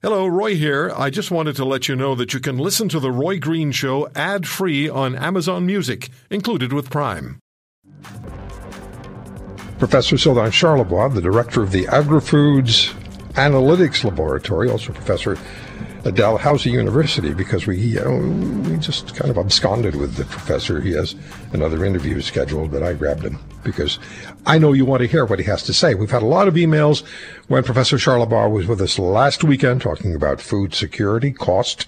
Hello, Roy here. I just wanted to let you know that you can listen to The Roy Green Show ad free on Amazon Music, included with Prime. Professor Sylvain Charlebois, the director of the Agri-Foods Analytics Laboratory, also professor Dalhousie University, because we you know, we just kind of absconded with the professor. He has another interview scheduled, but I grabbed him because I know you want to hear what he has to say. We've had a lot of emails when Professor Charlebois was with us last weekend talking about food security, cost,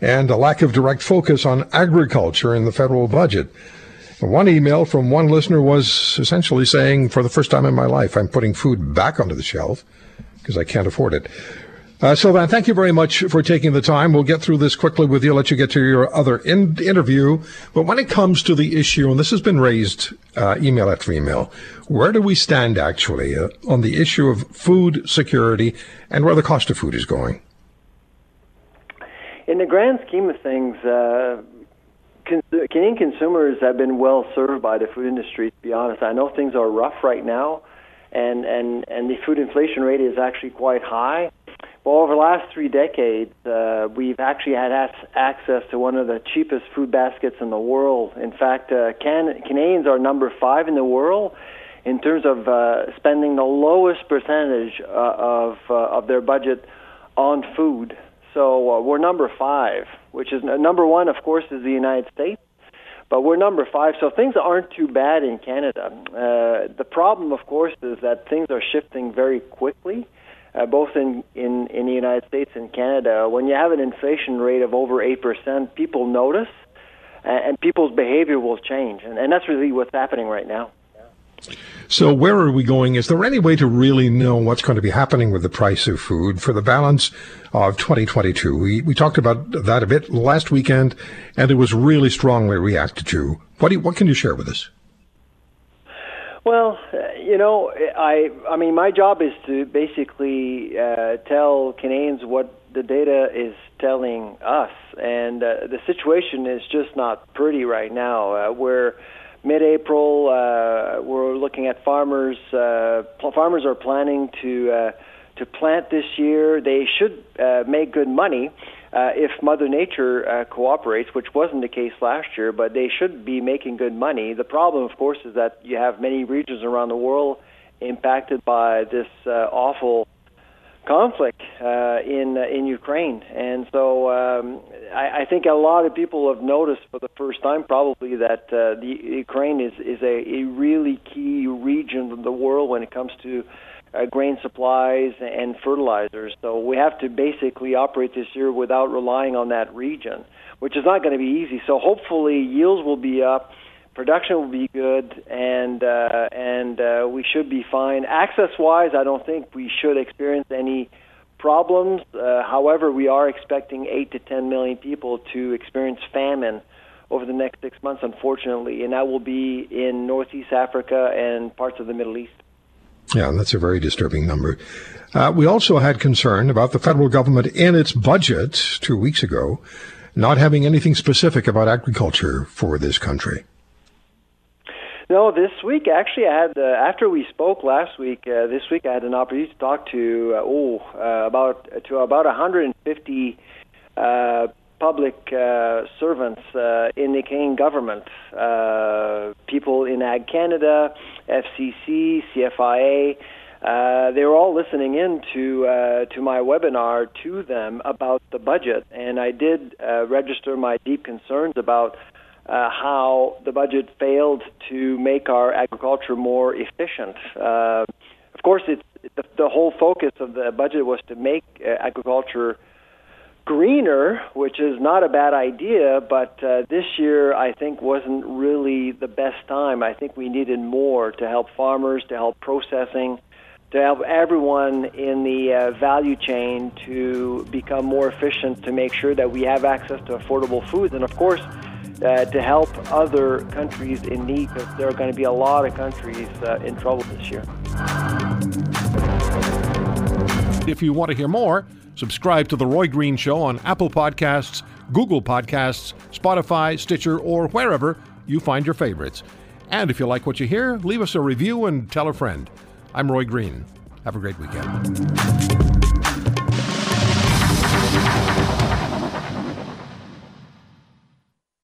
and a lack of direct focus on agriculture in the federal budget. One email from one listener was essentially saying, for the first time in my life, I'm putting food back onto the shelf because I can't afford it. Uh, Sylvain, thank you very much for taking the time. We'll get through this quickly with you, let you get to your other in- interview. But when it comes to the issue, and this has been raised uh, email after email, where do we stand actually uh, on the issue of food security and where the cost of food is going? In the grand scheme of things, uh, Canadian consumers have been well served by the food industry. To be honest, I know things are rough right now, and and and the food inflation rate is actually quite high. Well, over the last three decades, uh, we've actually had access to one of the cheapest food baskets in the world. In fact, uh, Can- Canadians are number five in the world in terms of uh, spending the lowest percentage uh, of uh, of their budget on food. So uh, we're number five, which is number one, of course, is the United States. But we're number five, so things aren't too bad in Canada. The problem, of course, is that things are shifting very quickly uh, both in, in, in the United States and Canada, when you have an inflation rate of over 8%, people notice and, and people's behavior will change. And, and that's really what's happening right now. So, where are we going? Is there any way to really know what's going to be happening with the price of food for the balance of 2022? We, we talked about that a bit last weekend, and it was really strongly reacted to. What, you, what can you share with us? Well, you know, I I mean, my job is to basically uh, tell Canadians what the data is telling us, and uh, the situation is just not pretty right now. Uh, we're mid-April. Uh, we're looking at farmers. Uh, farmers are planning to uh, to plant this year. They should uh, make good money uh, if Mother Nature uh, cooperates, which wasn't the case last year, but they should be making good money. The problem, of course, is that you have many regions around the world impacted by this uh, awful conflict uh, in uh, in Ukraine, and so um, I, I think a lot of people have noticed for the first time, probably, that uh, the Ukraine is is a, a really key region of the world when it comes to uh, grain supplies and fertilizers. So we have to basically operate this year without relying on that region, which is not going to be easy. So hopefully yields will be up, production will be good, and uh, and uh, we should be fine. Access-wise, I don't think we should experience any problems. Uh, however, we are expecting eight to ten million people to experience famine over the next six months, unfortunately, and that will be in Northeast Africa and parts of the Middle East. Yeah, that's a very disturbing number. Uh, we also had concern about the federal government in its budget two weeks ago not having anything specific about agriculture for this country. No, this week actually, I had uh, after we spoke last week. Uh, this week, I had an opportunity to talk to uh, oh uh, about to about 150 uh, public uh, servants uh, in the Canadian government, uh, people in Ag Canada, FCC, CFIA. Uh, they were all listening in to uh, to my webinar to them about the budget, and I did uh, register my deep concerns about uh, how the budget failed to make our agriculture more efficient. Uh, of course, it's the, the whole focus of the budget was to make uh, agriculture greener, which is not a bad idea, but uh, this year I think wasn't really the best time. I think we needed more to help farmers, to help processing, to help everyone in the uh, value chain to become more efficient, to make sure that we have access to affordable foods, and of course, uh, to help other countries in need because there are going to be a lot of countries uh, in trouble this year. If you want to hear more, subscribe to The Roy Green Show on Apple Podcasts, Google Podcasts, Spotify, Stitcher, or wherever you find your favorites. And if you like what you hear, leave us a review and tell a friend. I'm Roy Green. Have a great weekend.